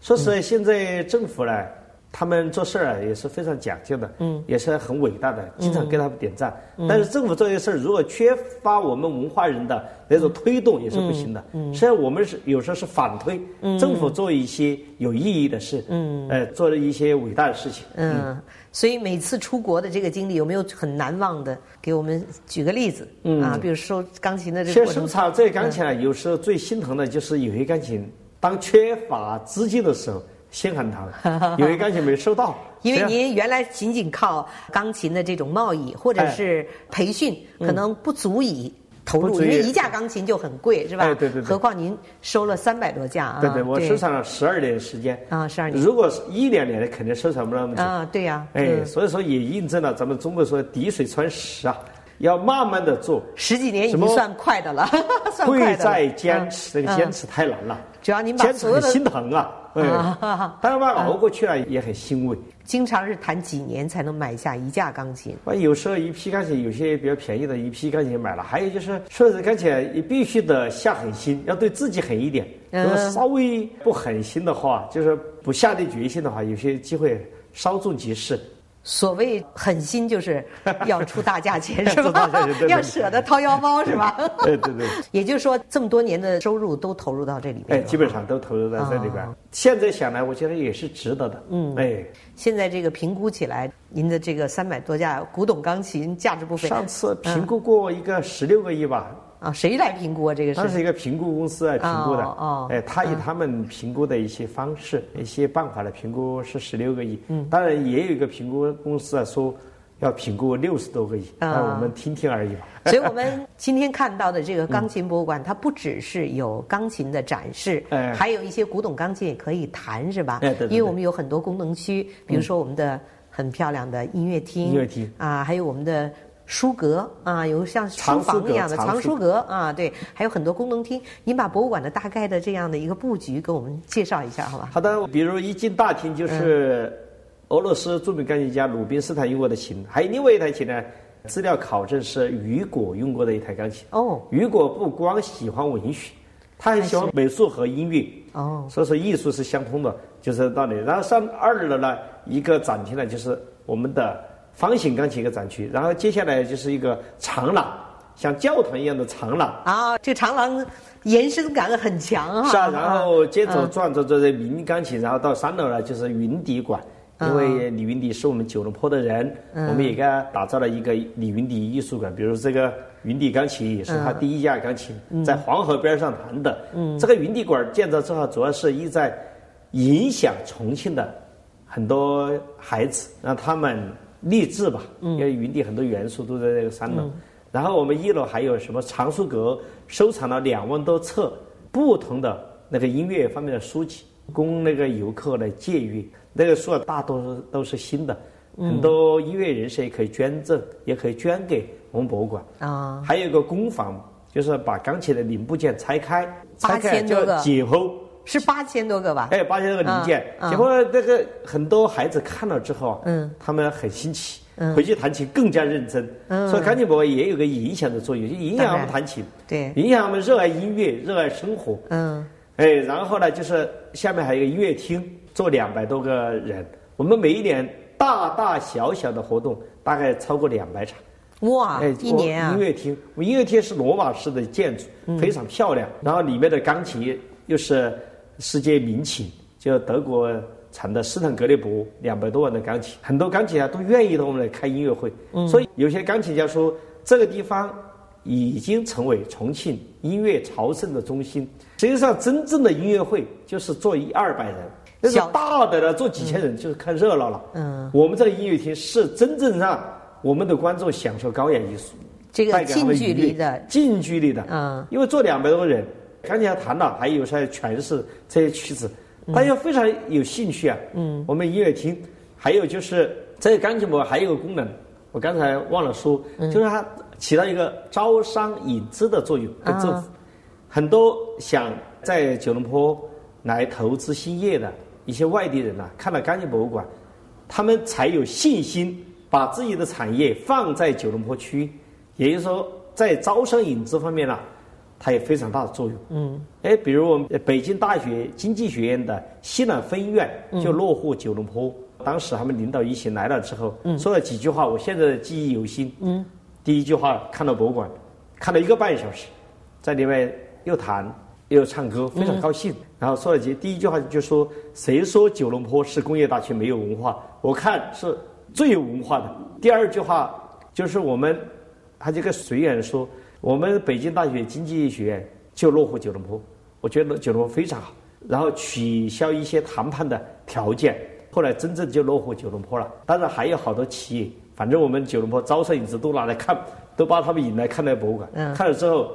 说实在，现在政府呢？他们做事儿啊也是非常讲究的，嗯，也是很伟大的，经常给他们点赞。但是政府做些事儿，如果缺乏我们文化人的那种推动，也是不行的。嗯，实际上我们是有时候是反推，政府做一些有意义的事，嗯，呃，做了一些伟大的事情。嗯，所以每次出国的这个经历有没有很难忘的？给我们举个例子。嗯啊，比如收钢琴的这个。其实收藏这些钢琴啊，有时候最心疼的就是有些钢琴，当缺乏资金的时候。心很疼，有一钢琴没收到。因为您原来仅仅靠钢琴的这种贸易或者是培训，可能不足以投入，因为一架钢琴就很贵，是吧？对对对。何况您收了三百多架啊！对对，我收藏了十二年时间啊，十二年。如果是一两年的，肯定收藏不了那么久啊。对呀。哎，所以说也印证了咱们中国说“滴水穿石”啊，要慢慢的做。十几年已经算快的了，算快的。贵在坚持，这个坚持太难了。只要您把所有的心疼啊。嗯 当然嘛，熬过去了也很欣慰。经常是谈几年才能买下一架钢琴。我有时候一批钢琴，有些比较便宜的，一批钢琴买了。还有就是，说是钢琴你必须得下狠心，要对自己狠一点。如果稍微不狠心的话，就是不下定决心的话，有些机会稍纵即逝。所谓狠心，就是 要出大价钱，是吧？要舍得掏腰包，是吧？对对对。也就是说，这么多年的收入都投入到这里边。哎，基本上都投入在这里边。现在想来，我觉得也是值得的。嗯，哎。现在这个评估起来，您的这个三百多架古董钢琴价值不菲。上次评估过一个十六个亿吧。啊，谁来评估啊？这个是？它是一个评估公司来评估的。哦。哎，他以他们评估的一些方式、一些办法来评估是十六个亿。嗯。当然，也有一个评估公司啊，说要评估六十多个亿。啊。我们听听而已吧。所以我们今天看到的这个钢琴博物馆，它不只是有钢琴的展示，哎，还有一些古董钢琴也可以弹，是吧？对，对。因为我们有很多功能区，比如说我们的很漂亮的音乐厅。音乐厅。啊，还有我们的。书阁啊，有像书房一样的藏书阁啊，对，还有很多功能厅。您把博物馆的大概的这样的一个布局给我们介绍一下，好吧？好的，比如一进大厅就是俄罗斯著名钢琴家鲁宾斯坦用过的琴，还有另外一台琴呢，资料考证是雨果用过的一台钢琴。哦，雨果不光喜欢文学，他还喜欢美术和音乐。哦，所以说艺术是相通的，就是道理。然后上二楼呢，一个展厅呢，就是我们的。方形钢琴一个展区，然后接下来就是一个长廊，像教堂一样的长廊。啊，这长廊延伸感很强啊。是啊，然后接着转着这些民钢琴，然后到三楼呢就是云底馆，因为李云迪是我们九龙坡的人，我们也给他打造了一个李云迪艺术馆。比如这个云迪钢琴也是他第一架钢琴，在黄河边上弹的。嗯这个云迪馆建造之后，主要是意在影响重庆的很多孩子，让他们励志吧。因为云顶很多元素都在这个三楼。然后我们一楼还有什么藏书阁，收藏了两万多册不同的那个音乐方面的书籍，供那个游客来借阅。那个书啊，大多数都是新的，很多音乐人士也可以捐赠，也可以捐给我们博物馆。啊，还有一个工坊，就是把钢琴的零部件拆开，拆开就解剖，是八千多个吧？哎，八千多个零件，结果那个很多孩子看了之后，嗯，他们很新奇，嗯回去弹琴更加认真。嗯，所以钢琴博也有个影响的作用，就影响他们弹琴，对，影响他们热爱音乐、热爱生活。嗯，哎，然后呢，就是下面还有一个音乐厅。做两百多个人，我们每一年大大小小的活动大概超过两百场。哇！一年啊！音乐厅，我音乐厅是罗马式的建筑，非常漂亮。然后里面的钢琴又是世界名琴，就德国产的斯坦格列伯两百多万的钢琴，很多钢琴家都愿意到我们来开音乐会。所以有些钢琴家说，这个地方已经成为重庆音乐朝圣的中心。实际上，真正的音乐会就是坐一二百人。那是大的了，坐几千人就是看热闹了。嗯，我们这个音乐厅是真正让我们的观众享受高雅艺术，这个近距离的，近距离的。嗯，因为坐两百多个人，刚才弹了，还有在诠释这些曲子，大家非常有兴趣啊。嗯，我们音乐厅还有就是这个钢琴博还有个功能，我刚才忘了说，就是它起到一个招商引资的作用，跟政府很多想在九龙坡来投资兴业的。一些外地人呐，看了钢琴博物馆，他们才有信心把自己的产业放在九龙坡区，也就是说，在招商引资方面呢，它有非常大的作用。嗯，哎，比如我们北京大学经济学院的西南分院就落户九龙坡，当时他们领导一起来了之后，说了几句话，我现在记忆犹新。嗯，第一句话看到博物馆，看了一个半小时，在里面又谈。又唱歌，非常高兴。然后说了几第一句话就说：“谁说九龙坡是工业大区没有文化？我看是最有文化的。”第二句话就是我们，他这个随员说：“我们北京大学经济学院就落户九龙坡，我觉得九龙坡非常好。”然后取消一些谈判的条件，后来真正就落户九龙坡了。当然还有好多企业，反正我们九龙坡招商引资都拿来看，都把他们引来看那个博物馆。看了之后，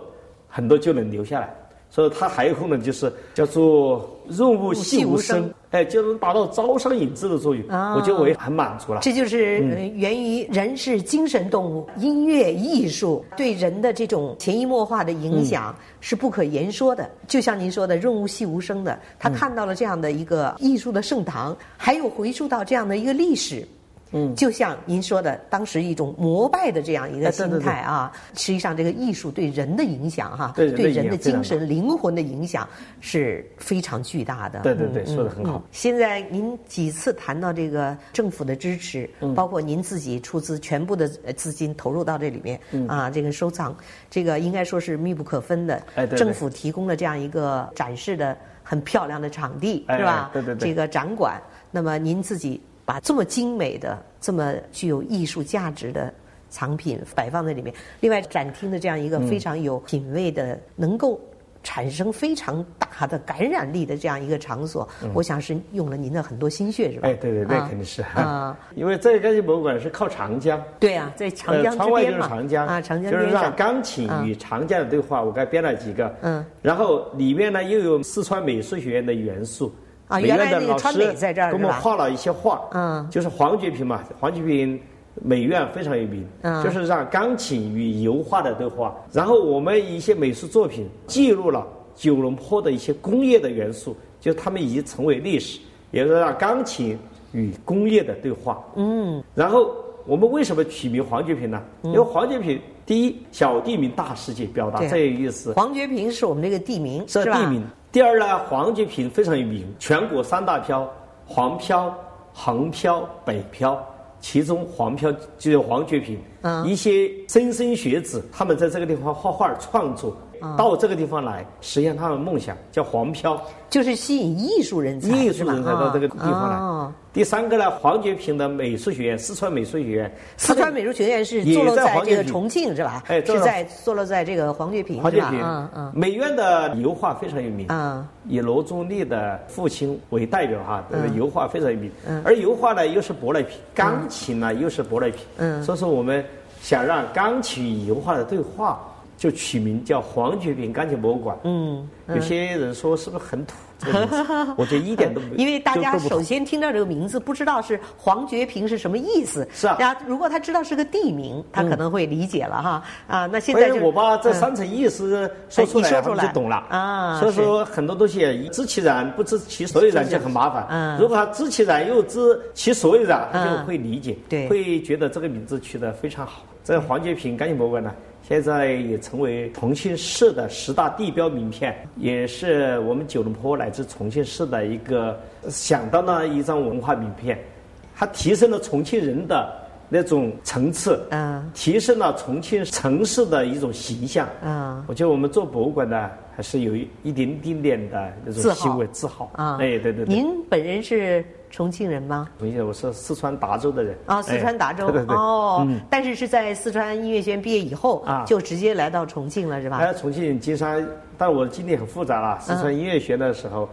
很多就能留下来。所以它还有功能，就是叫做润物细无声，哎，就能达到招商引资的作用。我觉得我也很满足了。这就是源于人是精神动物，音乐艺术对人的这种潜移默化的影响是不可言说的。就像您说的，润物细无声的，他看到了这样的一个艺术的盛唐，还有回溯到这样的一个历史。嗯，就像您说的，当时一种膜拜的这样一个心态啊，实际上这个艺术对人的影响哈，对人的精神灵魂的影响是非常巨大的。对对对，说的很好。现在您几次谈到这个政府的支持，包括您自己出资全部的资金投入到这里面啊，这个收藏，这个应该说是密不可分的。哎，政府提供了这样一个展示的很漂亮的场地，是吧？对对对。这个展馆，那么您自己。把这么精美的、这么具有艺术价值的藏品摆放在里面，另外展厅的这样一个非常有品位的、能够产生非常大的感染力的这样一个场所，我想是用了您的很多心血，是吧？哎，对对对，肯定是啊，因为这个钢琴博物馆是靠长江，对啊，在长江窗外就是，长江啊，长江就是让钢琴与长江的对话，我刚编了几个，嗯，然后里面呢又有四川美术学院的元素。啊，原来那个川美在这儿给我们画了一些画，嗯，就是黄觉平嘛，黄觉平美院非常有名，嗯，就是让钢琴与油画的对话。然后我们一些美术作品记录了九龙坡的一些工业的元素，就他们已经成为历史，也是让钢琴与工业的对话。嗯，然后我们为什么取名黄觉平呢？因为黄觉平第一小地名大世界，表达这个意思。黄觉平是我们这个地名，是地名。第二呢，黄觉平非常有名，全国三大漂，黄漂、横漂、北漂，其中黄漂就是黄觉平，一些莘莘学子，他们在这个地方画画创作。到这个地方来实现他的梦想，叫黄漂，就是吸引艺术人才，艺术人才到这个地方来。第三个呢，黄觉平的美术学院，四川美术学院，四川美术学院是坐落在这个重庆是吧？哎，是在坐落在这个黄觉平，黄觉平，嗯嗯。美院的油画非常有名，嗯，以罗中立的父亲为代表哈，这个油画非常有名。嗯，而油画呢又是舶来品，钢琴呢又是舶来品，嗯，所以说我们想让钢琴与油画的对话。就取名叫黄觉平钢琴博物馆。嗯，有些人说是不是很土？我觉得一点都不。因为大家首先听到这个名字，不知道是黄觉平是什么意思。是啊。然后如果他知道是个地名，他可能会理解了哈。啊，那现在我把这三层意思说出来，他们就懂了啊。所以说很多东西知其然不知其所以然就很麻烦。嗯。如果他知其然又知其所以然，他就会理解，会觉得这个名字取得非常好。这黄觉平钢琴博物馆呢？现在也成为重庆市的十大地标名片，也是我们九龙坡乃至重庆市的一个响当当一张文化名片，它提升了重庆人的那种层次，嗯，提升了重庆城市的一种形象，嗯，我觉得我们做博物馆的还是有一点点点的那种欣慰自豪啊，哎，对对对。您本人是？重庆人吗？重庆，我是四川达州的人。啊，四川达州。对对对。哦，但是是在四川音乐学院毕业以后，啊，就直接来到重庆了，是吧？哎，重庆金山，但我的经历很复杂了。四川音乐学院的时候，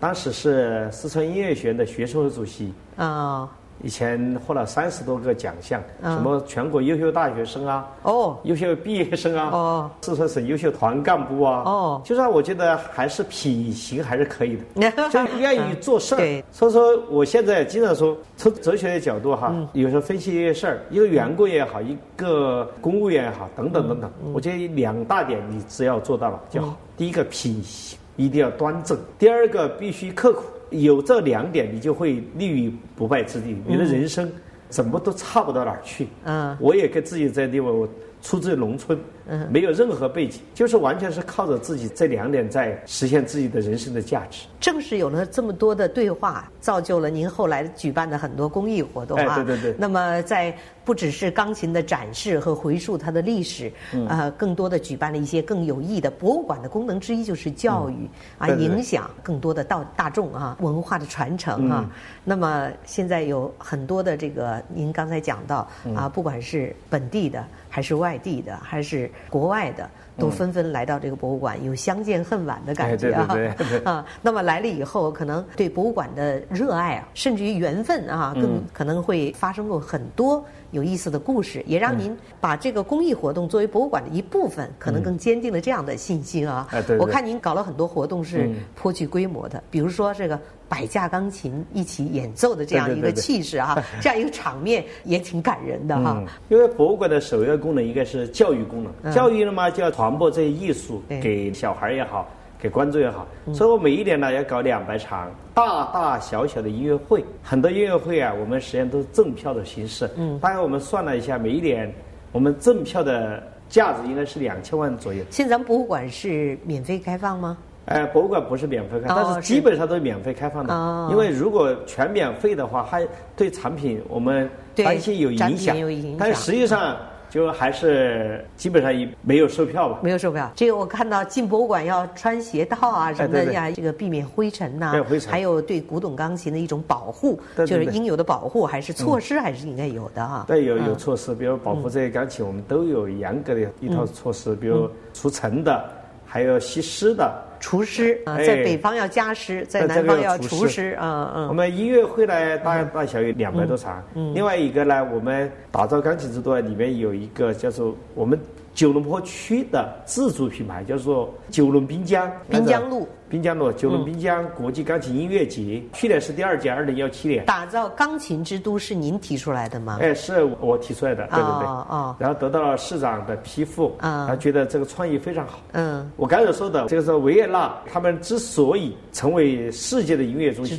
当时是四川音乐学院的学生会主席。啊。以前获了三十多个奖项，什么全国优秀大学生啊，哦，优秀毕业生啊，哦，四川省优秀团干部啊，哦，就是我觉得还是品行还是可以的，就愿意做事儿。所以说我现在经常说，从哲学的角度哈，有时候分析一些事儿，一个员工也好，一个公务员也好，等等等等，我觉得两大点你只要做到了就好。第一个品行一定要端正，第二个必须刻苦。有这两点，你就会立于不败之地。你的人生怎么都差不到哪儿去。嗯，我也跟自己在地方，我出自农村。嗯没有任何背景，就是完全是靠着自己这两点在实现自己的人生的价值。正是有了这么多的对话，造就了您后来举办的很多公益活动啊。对对对。那么在不只是钢琴的展示和回溯它的历史，呃，更多的举办了一些更有益的博物馆的功能之一就是教育啊，影响更多的到大众啊，文化的传承啊。那么现在有很多的这个，您刚才讲到啊，不管是本地的。还是外地的，还是国外的，都纷纷来到这个博物馆，有相见恨晚的感觉啊！啊，那么来了以后，可能对博物馆的热爱啊，甚至于缘分啊，更可能会发生过很多有意思的故事，也让您把这个公益活动作为博物馆的一部分，可能更坚定了这样的信心啊！我看您搞了很多活动是颇具规模的，比如说这个。百架钢琴一起演奏的这样一个气势啊，这样一个场面也挺感人的哈。因为博物馆的首要功能应该是教育功能，教育了嘛就要传播这些艺术给小孩也好，给观众也好。所以我每一年呢要搞两百场大大小小的音乐会，很多音乐会啊，我们实际上都是赠票的形式。嗯，大概我们算了一下，每一年我们赠票的价值应该是两千万左右。现在咱们博物馆是免费开放吗？哎，博物馆不是免费开，但是基本上都是免费开放的。因为如果全免费的话，还对产品我们担心有影响。但实际上就还是基本上也没有售票吧。没有售票，这个我看到进博物馆要穿鞋套啊什么的呀，这个避免灰尘呐，还有对古董钢琴的一种保护，就是应有的保护还是措施还是应该有的哈。对，有有措施，比如保护这些钢琴，我们都有严格的一套措施，比如除尘的，还有吸湿的。厨师啊，在北方要加湿，在南方要厨师啊嗯。我们音乐会呢，大大小有两百多场。嗯。另外一个呢，我们打造钢琴之都里面有一个叫做我们。九龙坡区的自主品牌叫做九龙滨江滨江路，滨江路九龙滨江国际钢琴音乐节，去年是第二届，二零幺七年。打造钢琴之都是您提出来的吗？哎，是我提出来的，对对对。哦哦。然后得到了市长的批复，啊，他觉得这个创意非常好。嗯。我刚才说的，这个是维也纳他们之所以成为世界的音乐中心、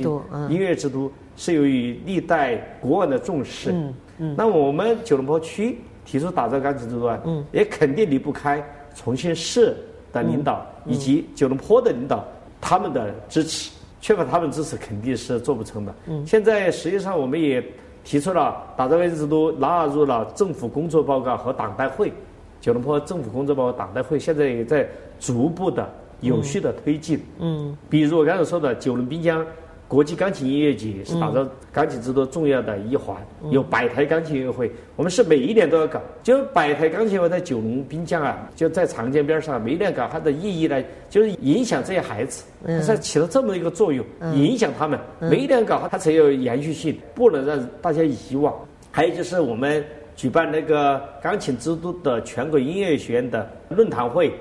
音乐之都，是由于历代国王的重视。嗯嗯。那我们九龙坡区。提出打造钢琴之都啊，也肯定离不开重庆市的领导以及九龙坡的领导他们的支持，缺乏他们支持肯定是做不成的。现在实际上我们也提出了打造钢琴之都，纳入了政府工作报告和党代会。九龙坡政府工作报告、党代会现在也在逐步的、有序的推进。嗯，比如我刚才说的九龙滨江。国际钢琴音乐节是打造钢琴之都重要的一环，有百台钢琴音乐会，我们是每一年都要搞。就百台钢琴会在九龙滨江啊，就在长江边上，每一年搞，它的意义呢，就是影响这些孩子，它起了这么一个作用，影响他们。每一年搞，它才有延续性，不能让大家遗忘。还有就是我们举办那个钢琴之都的全国音乐学院的论坛会，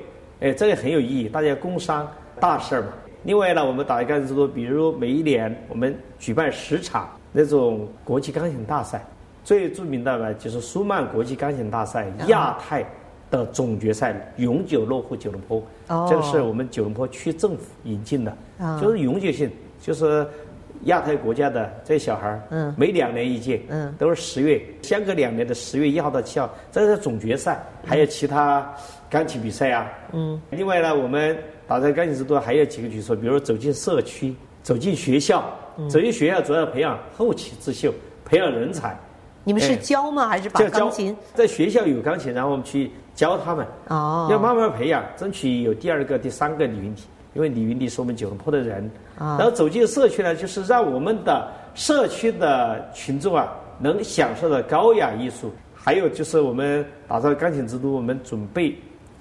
哎，这个很有意义，大家工商大事儿嘛。另外呢，我们打钢琴之都，比如每一年我们举办十场那种国际钢琴大赛，最著名的呢就是舒曼国际钢琴大赛亚太的总决赛永久落户九龙坡，这个是我们九龙坡区政府引进的，就是永久性，就是亚太国家的这些小孩儿，每两年一届，嗯。都是十月相隔两年的十月一号到七号，这是总决赛，还有其他钢琴比赛啊。嗯。另外呢，我们。打造钢琴之都还有几个举措，比如走进社区、走进学校、走进学校，主要培养后起之秀，培养人才。你们是教吗？还是把钢琴在学校有钢琴，然后我们去教他们？哦，要慢慢培养，争取有第二个、第三个李云迪，因为李云迪是我们九龙坡的人。啊，然后走进社区呢，就是让我们的社区的群众啊，能享受到高雅艺术。还有就是我们打造钢琴之都，我们准备。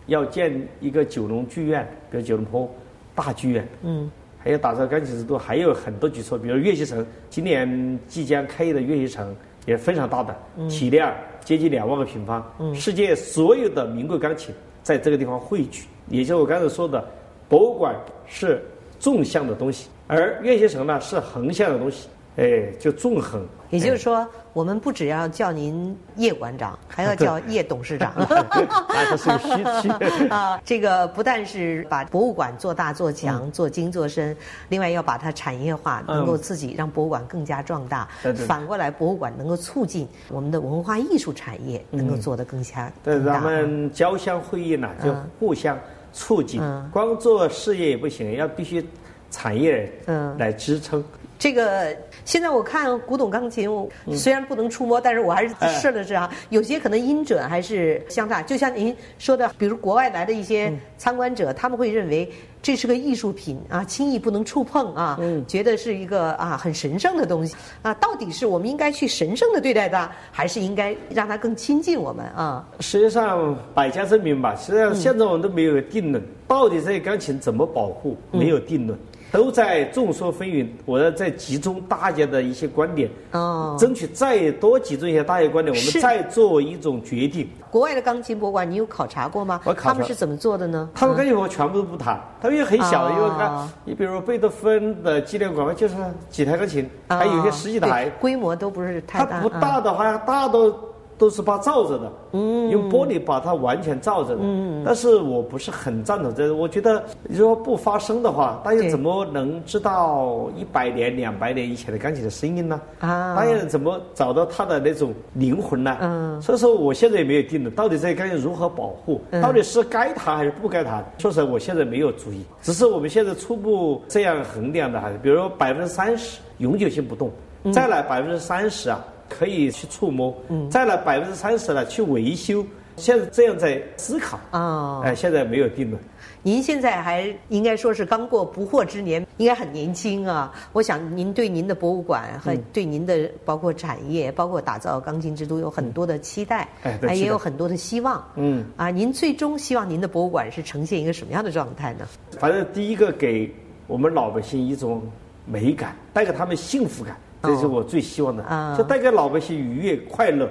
要建一个九龙剧院，比如九龙坡大剧院，嗯，还有打造钢琴之都，还有很多举措，比如乐器城，今年即将开业的乐器城也非常大的，体量接近两万个平方，嗯，世界所有的名贵钢琴在这个地方汇聚，也就是我刚才说的，博物馆是纵向的东西，而乐器城呢是横向的东西。哎，就纵横。也就是说，我们不只要叫您叶馆长，还要叫叶董事长。啊，这是个虚气啊！这个不但是把博物馆做大做强、做精做深，另外要把它产业化，能够自己让博物馆更加壮大。反过来，博物馆能够促进我们的文化艺术产业能够做得更加对，咱们交相辉映呢，就互相促进。光做事业也不行，要必须产业嗯来支撑。这个现在我看古董钢琴，虽然不能触摸，但是我还是试了试啊。有些可能音准还是相差。就像您说的，比如国外来的一些参观者，他们会认为这是个艺术品啊，轻易不能触碰啊，觉得是一个啊很神圣的东西啊。到底是我们应该去神圣的对待它，还是应该让它更亲近我们啊？实际上百家争鸣吧。实际上现在我们都没有定论，到底这些钢琴怎么保护，没有定论。都在众说纷纭，我要再集中大家的一些观点，哦，争取再多集中一些大家观点，我们再做一种决定。国外的钢琴博物馆，你有考察过吗？我考察。他们是怎么做的呢？他们钢琴我全部都不谈，他们也很小，因为看，你比如贝多芬的纪念馆嘛，就是几台钢琴，还有些十几台，规模都不是太大。它不大的话，大到。都是把罩着的，嗯用玻璃把它完全罩着的。但是我不是很赞同这，我觉得如果不发声的话，大家怎么能知道一百年、两百年以前的钢琴的声音呢？啊，大家怎么找到它的那种灵魂呢？嗯，所以说我现在也没有定论，到底这些钢琴如何保护，到底是该弹还是不该弹？说实话，我现在没有主意，只是我们现在初步这样衡量的哈，比如说百分之三十永久性不动，再来百分之三十啊。可以去触摸，占了百分之三十呢去维修，现在这样在思考啊，哎，现在没有定论。您现在还应该说是刚过不惑之年，应该很年轻啊。我想您对您的博物馆和对您的包括产业，包括打造钢筋之都有很多的期待，哎，也有很多的希望。嗯，啊，您最终希望您的博物馆是呈现一个什么样的状态呢？反正第一个给我们老百姓一种美感，带给他们幸福感。这是我最希望的，就带给老百姓愉悦、快乐、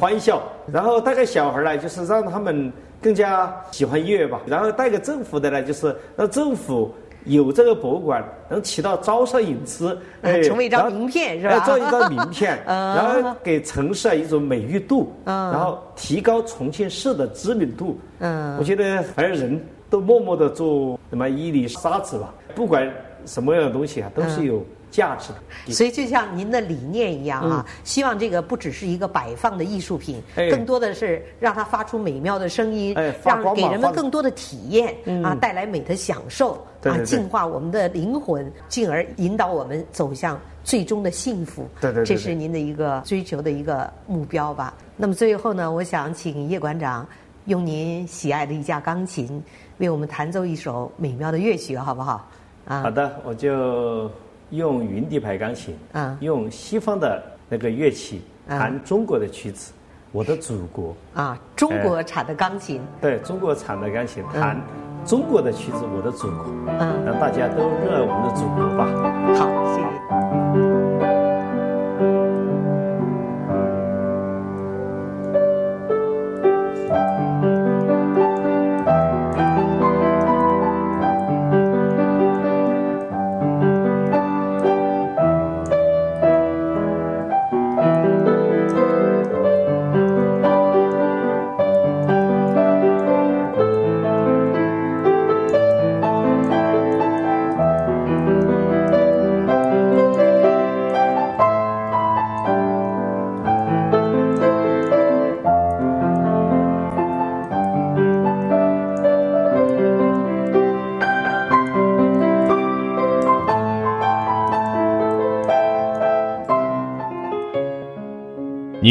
欢笑，然后带给小孩呢，就是让他们更加喜欢音乐吧。然后带给政府的呢，就是让政府有这个博物馆，能起到招商引资，成为一张名片是吧？做一张名片，然后给城市啊一种美誉度，然后提高重庆市的知名度。嗯，我觉得反正人都默默的做什么伊犁沙子吧，不管什么样的东西啊，都是有。价值的，所以就像您的理念一样啊，希望这个不只是一个摆放的艺术品，更多的是让它发出美妙的声音，让给人们更多的体验啊，带来美的享受啊，净化我们的灵魂，进而引导我们走向最终的幸福。对对，这是您的一个追求的一个目标吧？那么最后呢，我想请叶馆长用您喜爱的一架钢琴为我们弹奏一首美妙的乐曲，好不好？啊，好的，我就。用云底牌钢琴，啊，用西方的那个乐器弹中国的曲子，我的祖国。啊，中国产的钢琴，对中国产的钢琴弹中国的曲子，我的祖国，嗯，让大家都热爱我们的祖国吧。好，谢谢。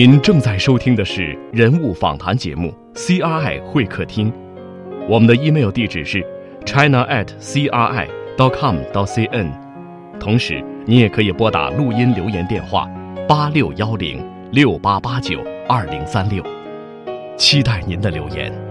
您正在收听的是人物访谈节目《CRI 会客厅》，我们的 email 地址是 china at cri dot com dot cn，同时你也可以拨打录音留言电话八六幺零六八八九二零三六，期待您的留言。